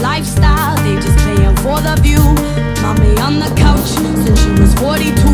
lifestyle, they just playing for the view. Mommy on the couch since she was 42.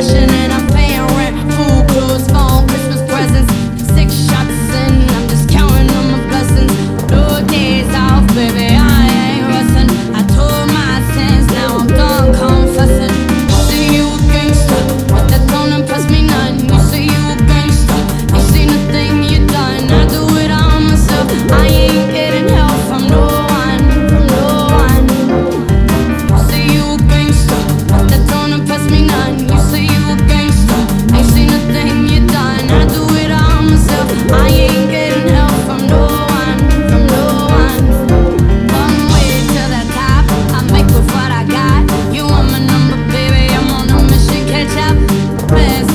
Session. Christmas.